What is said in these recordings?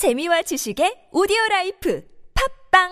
재미와 지식의 오디오 라이프 팟빵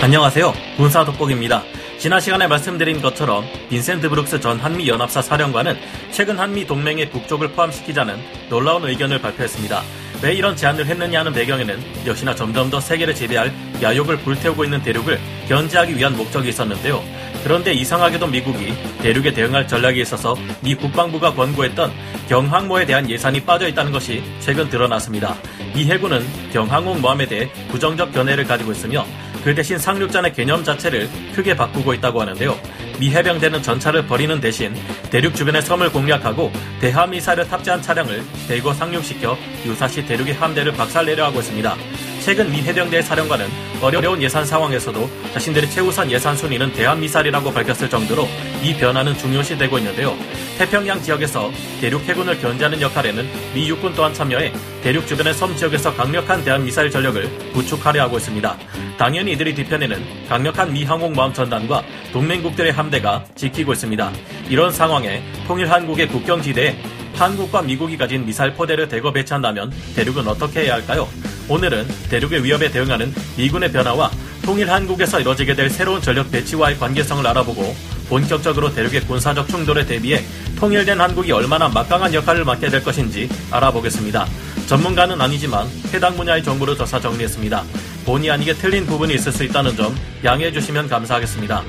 안녕하세요. 군사 돋보기입니다. 지난 시간에 말씀드린 것처럼 빈센트 브룩스 전 한미 연합사 사령관은 최근 한미 동맹의 북쪽을 포함시키자는 놀라운 의견을 발표했습니다. 왜 이런 제안을 했느냐 하는 배경에는 역시나 점점 더 세계를 지배할 야욕을 불태우고 있는 대륙을 견제하기 위한 목적이 있었는데요. 그런데 이상하게도 미국이 대륙에 대응할 전략에 있어서 미 국방부가 권고했던 경항모에 대한 예산이 빠져 있다는 것이 최근 드러났습니다. 미 해군은 경항공모함에 대해 부정적 견해를 가지고 있으며 그 대신 상륙전의 개념 자체를 크게 바꾸고 있다고 하는데요. 미 해병대는 전차를 버리는 대신 대륙 주변의 섬을 공략하고 대함미사를 탑재한 차량을 대거 상륙시켜 유사시 대륙의 함대를 박살내려 하고 있습니다. 최근 미 해병대의 사령관은 어려운 예산 상황에서도 자신들의 최우선 예산 순위는 대한미사일이라고 밝혔을 정도로 이 변화는 중요시되고 있는데요. 태평양 지역에서 대륙 해군을 견제하는 역할에는 미 육군 또한 참여해 대륙 주변의 섬 지역에서 강력한 대한미사일 전력을 구축하려 하고 있습니다. 당연히 이들의 뒤편에는 강력한 미 항공모함 전단과 동맹국들의 함대가 지키고 있습니다. 이런 상황에 통일 한국의 국경지대에 한국과 미국이 가진 미사일 포대를 대거 배치한다면 대륙은 어떻게 해야 할까요? 오늘은 대륙의 위협에 대응하는 미군의 변화와 통일 한국에서 이뤄지게 될 새로운 전력 배치와의 관계성을 알아보고 본격적으로 대륙의 군사적 충돌에 대비해 통일된 한국이 얼마나 막강한 역할을 맡게 될 것인지 알아보겠습니다. 전문가는 아니지만 해당 분야의 정보를 조사 정리했습니다. 본의 아니게 틀린 부분이 있을 수 있다는 점 양해해 주시면 감사하겠습니다.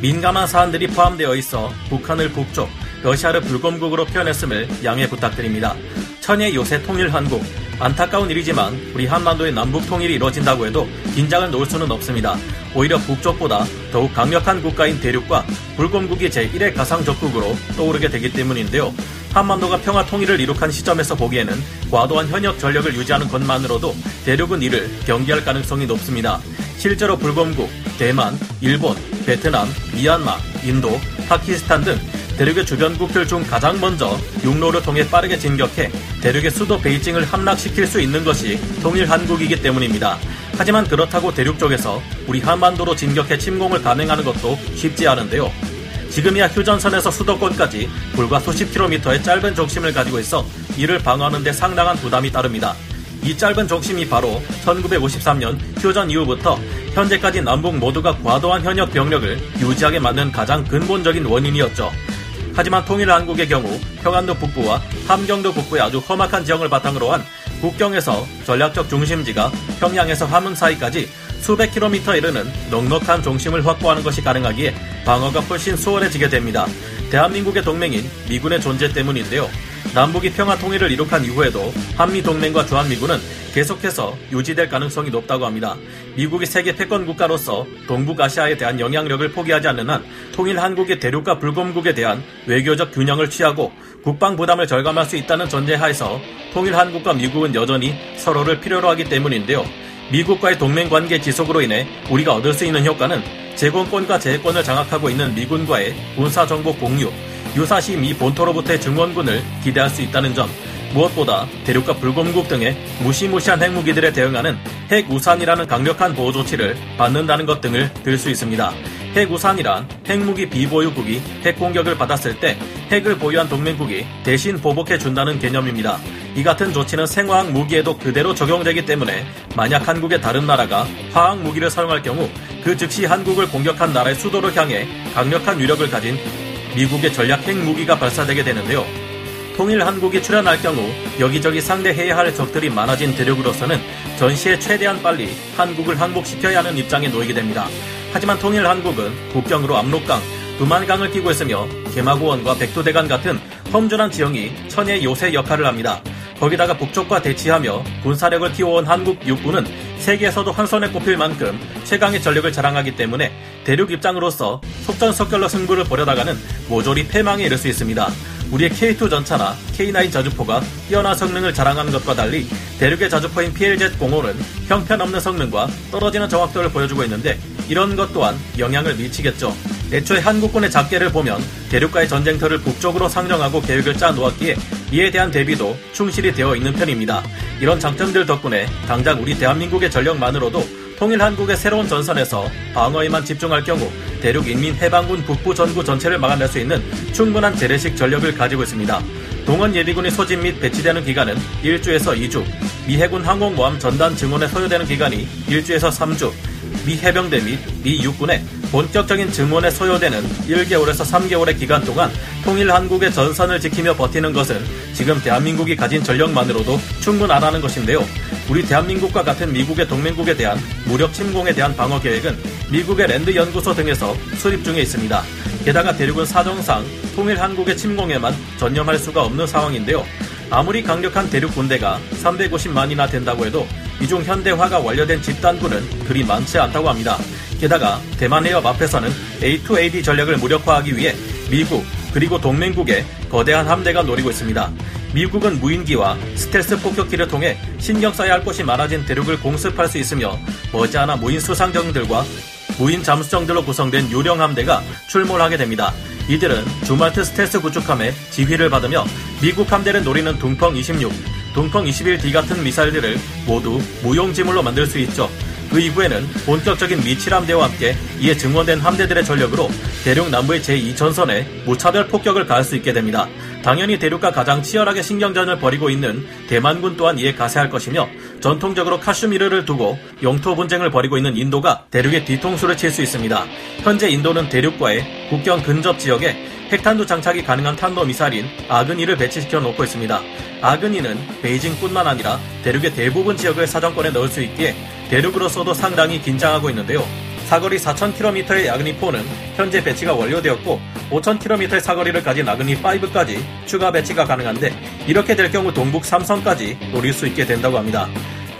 민감한 사안들이 포함되어 있어 북한을 북쪽, 러시아를 불곰국으로 표현했음을 양해 부탁드립니다. 천의 요새 통일 한국, 안타까운 일이지만 우리 한반도의 남북 통일이 이루어진다고 해도 긴장을 놓을 수는 없습니다. 오히려 북쪽보다 더욱 강력한 국가인 대륙과 불곰국이 제1의 가상 적국으로 떠오르게 되기 때문인데요. 한반도가 평화 통일을 이룩한 시점에서 보기에는 과도한 현역 전력을 유지하는 것만으로도 대륙은 이를 경계할 가능성이 높습니다. 실제로 불곰국, 대만, 일본, 베트남, 미얀마, 인도, 파키스탄 등 대륙의 주변국들 중 가장 먼저 육로를 통해 빠르게 진격해 대륙의 수도 베이징을 함락시킬 수 있는 것이 통일 한국이기 때문입니다. 하지만 그렇다고 대륙 쪽에서 우리 한반도로 진격해 침공을 감행하는 것도 쉽지 않은데요. 지금이야 휴전선에서 수도권까지 불과 수십 킬로미터의 짧은 중심을 가지고 있어 이를 방어하는 데 상당한 부담이 따릅니다. 이 짧은 중심이 바로 1953년 휴전 이후부터 현재까지 남북 모두가 과도한 현역 병력을 유지하게 만든 가장 근본적인 원인이었죠. 하지만 통일 한국의 경우 평안도 북부와 함경도 북부의 아주 험악한 지형을 바탕으로 한 국경에서 전략적 중심지가 평양에서 함흥 사이까지 수백 킬로미터 이르는 넉넉한 중심을 확보하는 것이 가능하기에 방어가 훨씬 수월해지게 됩니다. 대한민국의 동맹인 미군의 존재 때문인데요. 남북이 평화 통일을 이룩한 이후에도 한미 동맹과 주한미군은 계속해서 유지될 가능성이 높다고 합니다. 미국이 세계 패권 국가로서 동북아시아에 대한 영향력을 포기하지 않는 한 통일 한국의 대륙과 불곰국에 대한 외교적 균형을 취하고 국방 부담을 절감할 수 있다는 전제하에서 통일 한국과 미국은 여전히 서로를 필요로 하기 때문인데요. 미국과의 동맹 관계 지속으로 인해 우리가 얻을 수 있는 효과는 제공권과 재해권을 장악하고 있는 미군과의 군사 정보 공유, 유사시 미 본토로부터의 증원군을 기대할 수 있다는 점, 무엇보다 대륙과 불곰국 등의 무시무시한 핵무기들에 대응하는 핵우산이라는 강력한 보호 조치를 받는다는 것 등을 들 수 있습니다. 핵우산이란 핵무기 비보유국이 핵공격을 받았을 때 핵을 보유한 동맹국이 대신 보복해 준다는 개념입니다. 이 같은 조치는 생화학 무기에도 그대로 적용되기 때문에 만약 한국의 다른 나라가 화학 무기를 사용할 경우 그 즉시 한국을 공격한 나라의 수도를 향해 강력한 위력을 가진 미국의 전략 핵무기가 발사되게 되는데요. 통일 한국이 출현할 경우 여기저기 상대해야 할 적들이 많아진 대륙으로서는 전시에 최대한 빨리 한국을 항복시켜야 하는 입장에 놓이게 됩니다. 하지만 통일 한국은 국경으로 압록강, 두만강을 끼고 있으며 개마고원과 백두대간 같은 험준한 지형이 천의 요새 역할을 합니다. 거기다가 북쪽과 대치하며 군사력을 키워온 한국 육군은 세계에서도 한 손에 꼽힐 만큼 최강의 전력을 자랑하기 때문에 대륙 입장으로서 속전속결로 승부를 벌여다가는 모조리 패망에 이를 수 있습니다. 우리의 K2 전차나 K9 자주포가 뛰어난 성능을 자랑하는 것과 달리 대륙의 자주포인 PLZ-05는 형편없는 성능과 떨어지는 정확도를 보여주고 있는데 이런 것 또한 영향을 미치겠죠. 애초에 한국군의 작계를 보면 대륙과의 전쟁터를 북쪽으로 상정하고 계획을 짜 놓았기에 이에 대한 대비도 충실히 되어 있는 편입니다. 이런 장점들 덕분에 당장 우리 대한민국의 전력만으로도 통일 한국의 새로운 전선에서 방어에만 집중할 경우 대륙 인민 해방군 북부 전구 전체를 막아낼 수 있는 충분한 재래식 전력을 가지고 있습니다. 동원 예비군이 소집 및 배치되는 기간은 1주에서 2주, 미 해군 항공모함 전단 증원에 소요되는 기간이 1주에서 3주, 미 해병대 및 미 육군의 본격적인 증원에 소요되는 1개월에서 3개월의 기간 동안 통일 한국의 전선을 지키며 버티는 것은 지금 대한민국이 가진 전력만으로도 충분하다는 것인데요. 우리 대한민국과 같은 미국의 동맹국에 대한 무력 침공에 대한 방어 계획은 미국의 랜드 연구소 등에서 수립 중에 있습니다. 게다가 대륙은 사정상 통일 한국의 침공에만 전념할 수가 없는 상황인데요. 아무리 강력한 대륙 군대가 350만이나 된다고 해도 이중 현대화가 완료된 집단군은 그리 많지 않다고 합니다. 게다가 대만 해협 앞에서는 A2AD 전략을 무력화하기 위해 미국 그리고 동맹국의 거대한 함대가 노리고 있습니다. 미국은 무인기와 스텔스 폭격기를 통해 신경 써야 할 것이 많아진 대륙을 공습할 수 있으며 머지않아 무인 수상정들과 무인 잠수정들로 구성된 유령 함대가 출몰하게 됩니다. 이들은 주말트 스텔스 구축함의 지휘를 받으며 미국 함대를 노리는 둥펑 26, 둥펑 21D 같은 미사일들을 모두 무용지물로 만들 수 있죠. 그 이후에는 본격적인 미칠 함대와 함께 이에 증원된 함대들의 전력으로 대륙 남부의 제2전선에 무차별 폭격을 가할 수 있게 됩니다. 당연히 대륙과 가장 치열하게 신경전을 벌이고 있는 대만군 또한 이에 가세할 것이며 전통적으로 카슈미르를 두고 영토 분쟁을 벌이고 있는 인도가 대륙의 뒤통수를 칠 수 있습니다. 현재 인도는 대륙과의 국경 근접 지역에 핵탄두 장착이 가능한 탄도미사일인 아그니를 배치시켜 놓고 있습니다. 아그니는 베이징뿐만 아니라 대륙의 대부분 지역을 사정권에 넣을 수 있기에 대륙으로서도 상당히 긴장하고 있는데요. 사거리 4,000km의 아그니 4는 현재 배치가 완료되었고 5,000km의 사거리를 가진 아그니 5까지 추가 배치가 가능한데 이렇게 될 경우 동북 삼성까지 노릴 수 있게 된다고 합니다.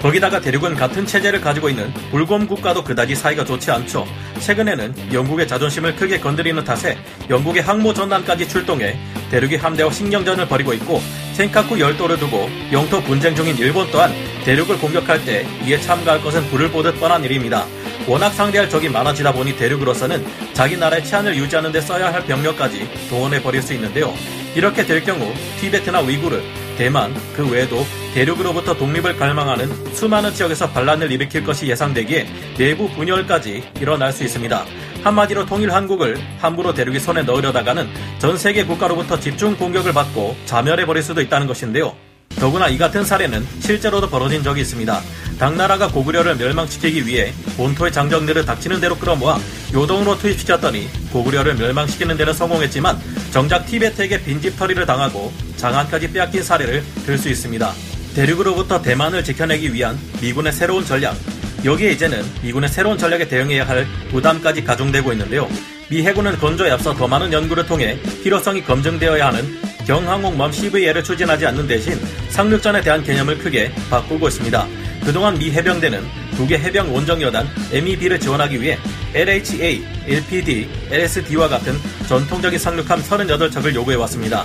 거기다가 대륙은 같은 체제를 가지고 있는 불곰 국가도 그다지 사이가 좋지 않죠. 최근에는 영국의 자존심을 크게 건드리는 탓에 영국의 항모 전단까지 출동해 대륙의 함대와 신경전을 벌이고 있고 센카쿠 열도를 두고 영토 분쟁 중인 일본 또한 대륙을 공격할 때 이에 참가할 것은 불을 보듯 뻔한 일입니다. 워낙 상대할 적이 많아지다 보니 대륙으로서는 자기 나라의 치안을 유지하는 데 써야 할 병력까지 동원해 버릴 수 있는데요. 이렇게 될 경우 티베트나 위구르, 대만, 그 외에도 대륙으로부터 독립을 갈망하는 수많은 지역에서 반란을 일으킬 것이 예상되기에 내부 분열까지 일어날 수 있습니다. 한마디로 통일 한국을 함부로 대륙의 손에 넣으려다가는 전 세계 국가로부터 집중 공격을 받고 자멸해버릴 수도 있다는 것인데요. 더구나 이 같은 사례는 실제로도 벌어진 적이 있습니다. 당나라가 고구려를 멸망시키기 위해 본토의 장정들을 닥치는 대로 끌어모아 요동으로 투입시켰더니 고구려를 멸망시키는 데는 성공했지만 정작 티베트에게 빈집털이를 당하고 장안까지 빼앗긴 사례를 들 수 있습니다. 대륙으로부터 대만을 지켜내기 위한 미군의 새로운 전략. 여기에 이제는 미군의 새로운 전략에 대응해야 할 부담까지 가중되고 있는데요. 미 해군은 건조에 앞서 더 많은 연구를 통해 필요성이 검증되어야 하는 경항공모함 CVL을 추진하지 않는 대신 상륙전에 대한 개념을 크게 바꾸고 있습니다. 그동안 미 해병대는 두개 해병 원정여단 MEB를 지원하기 위해 LHA, LPD, LSD와 같은 전통적인 상륙함 38척을 요구해왔습니다.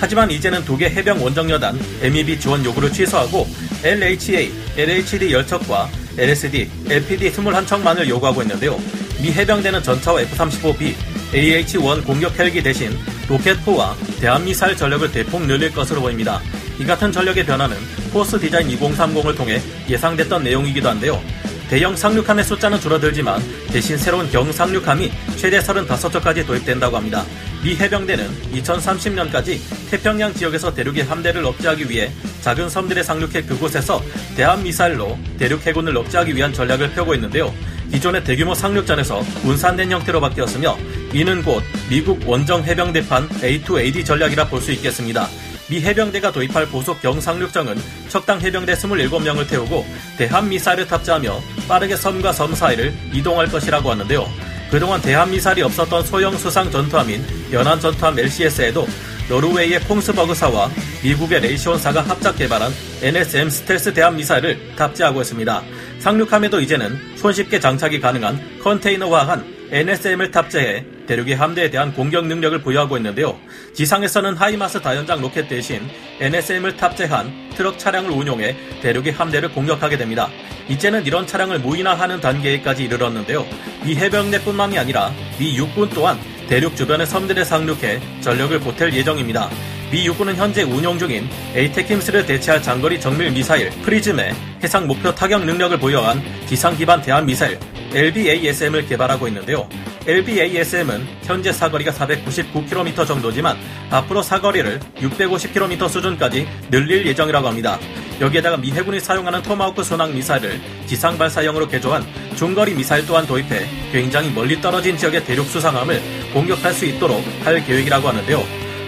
하지만 이제는 두개 해병 원정여단 MEB 지원 요구를 취소하고 LHA, LHD 10척과 LSD, LPD 21척만을 요구하고 있는데요. 미 해병대는 전차와 F-35B, AH-1 공격 헬기 대신 로켓포와 대한미사일 전력을 대폭 늘릴 것으로 보입니다. 이 같은 전력의 변화는 포스 디자인 2030을 통해 예상됐던 내용이기도 한데요. 대형 상륙함의 숫자는 줄어들지만 대신 새로운 경상륙함이 최대 35척까지 도입된다고 합니다. 미 해병대는 2030년까지 태평양 지역에서 대륙의 함대를 억제하기 위해 작은 섬들에 상륙해 그곳에서 대한 미사일로 대륙 해군을 억제하기 위한 전략을 펴고 있는데요. 기존의 대규모 상륙전에서 분산된 형태로 바뀌었으며 이는 곧 미국 원정 해병대판 A2AD 전략이라 볼 수 있겠습니다. 미 해병대가 도입할 보속 경상륙정은 척당 해병대 27명을 태우고 대한 미사일을 탑재하며 빠르게 섬과 섬 사이를 이동할 것이라고 하는데요. 그동안 대한 미사일이 없었던 소형 수상 전투함인 연안 전투함 LCS에도 노르웨이의 콩스버그사와 미국의 레이시온사가 합작 개발한 NSM 스텔스 대한 미사일을 탑재하고 있습니다. 상륙함에도 이제는 손쉽게 장착이 가능한 컨테이너화한 NSM을 탑재해 대륙의 함대에 대한 공격 능력을 부여하고 있는데요. 지상에서는 하이마스 다연장 로켓 대신 NSM을 탑재한 트럭 차량을 운용해 대륙의 함대를 공격하게 됩니다. 이제는 이런 차량을 무인화하는 단계까지 이르렀는데요. 이 해병대뿐만이 아니라 미 육군 또한 대륙 주변의 섬들에 상륙해 전력을 보탤 예정입니다. 미 육군은 현재 운용 중인 ATACMS를 대체할 장거리 정밀 미사일 PrSM의 해상 목표 타격 능력을 보유한 지상 기반 대한 미사일 LBASM을 개발하고 있는데요. LBASM은 현재 사거리가 499km 정도지만 앞으로 사거리를 650km 수준까지 늘릴 예정이라고 합니다. 여기에다가 미 해군이 사용하는 토마호크 순항 미사일을 지상 발사형으로 개조한 중거리 미사일 또한 도입해 굉장히 멀리 떨어진 지역의 대륙 수상함을 공격할 수 있도록 할 계획이라고 하는데요.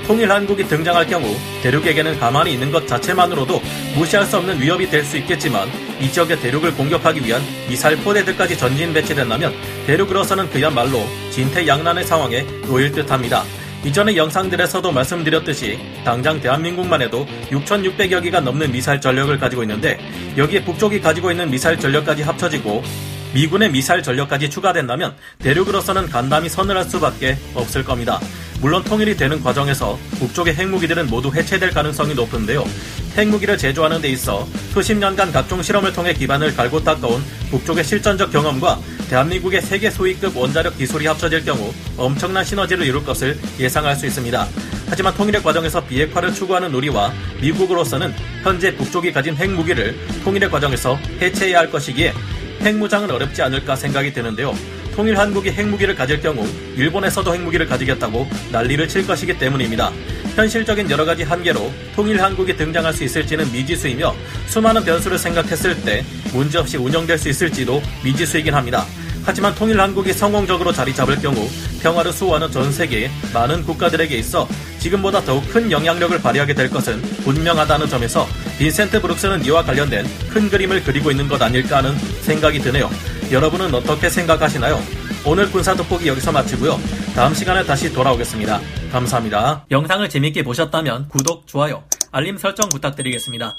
통일 한국이 등장할 경우 대륙에게는 가만히 있는 것 자체만으로도 무시할 수 없는 위협이 될 수 있겠지만 이 지역의 대륙을 공격하기 위한 미사일 포대들까지 전진 배치된다면 대륙으로서는 그야말로 진퇴양난의 상황에 놓일 듯합니다. 이전의 영상들에서도 말씀드렸듯이 당장 대한민국만 해도 6,600여 기가 넘는 미사일 전력을 가지고 있는데 여기에 북쪽이 가지고 있는 미사일 전력까지 합쳐지고 미군의 미사일 전력까지 추가된다면 대륙으로서는 간담이 서늘할 수밖에 없을 겁니다. 물론 통일이 되는 과정에서 북쪽의 핵무기들은 모두 해체될 가능성이 높은데요. 핵무기를 제조하는 데 있어 수십 년간 각종 실험을 통해 기반을 갈고 닦아온 북쪽의 실전적 경험과 대한민국의 세계 소위급 원자력 기술이 합쳐질 경우 엄청난 시너지를 이룰 것을 예상할 수 있습니다. 하지만 통일의 과정에서 비핵화를 추구하는 우리와 미국으로서는 현재 북쪽이 가진 핵무기를 통일의 과정에서 해체해야 할 것이기에 핵무장은 어렵지 않을까 생각이 드는데요. 통일 한국이 핵무기를 가질 경우 일본에서도 핵무기를 가지겠다고 난리를 칠 것이기 때문입니다. 현실적인 여러 가지 한계로 통일 한국이 등장할 수 있을지는 미지수이며 수많은 변수를 생각했을 때 문제없이 운영될 수 있을지도 미지수이긴 합니다. 하지만 통일 한국이 성공적으로 자리 잡을 경우 평화를 수호하는 전 세계의 많은 국가들에게 있어 지금보다 더욱 큰 영향력을 발휘하게 될 것은 분명하다는 점에서 빈센트 브룩스는 이와 관련된 큰 그림을 그리고 있는 것 아닐까 하는 생각이 드네요. 여러분은 어떻게 생각하시나요? 오늘 군사 돋보기 여기서 마치고요. 다음 시간에 다시 돌아오겠습니다. 감사합니다. 영상을 재밌게 보셨다면 구독, 좋아요, 알림 설정 부탁드리겠습니다.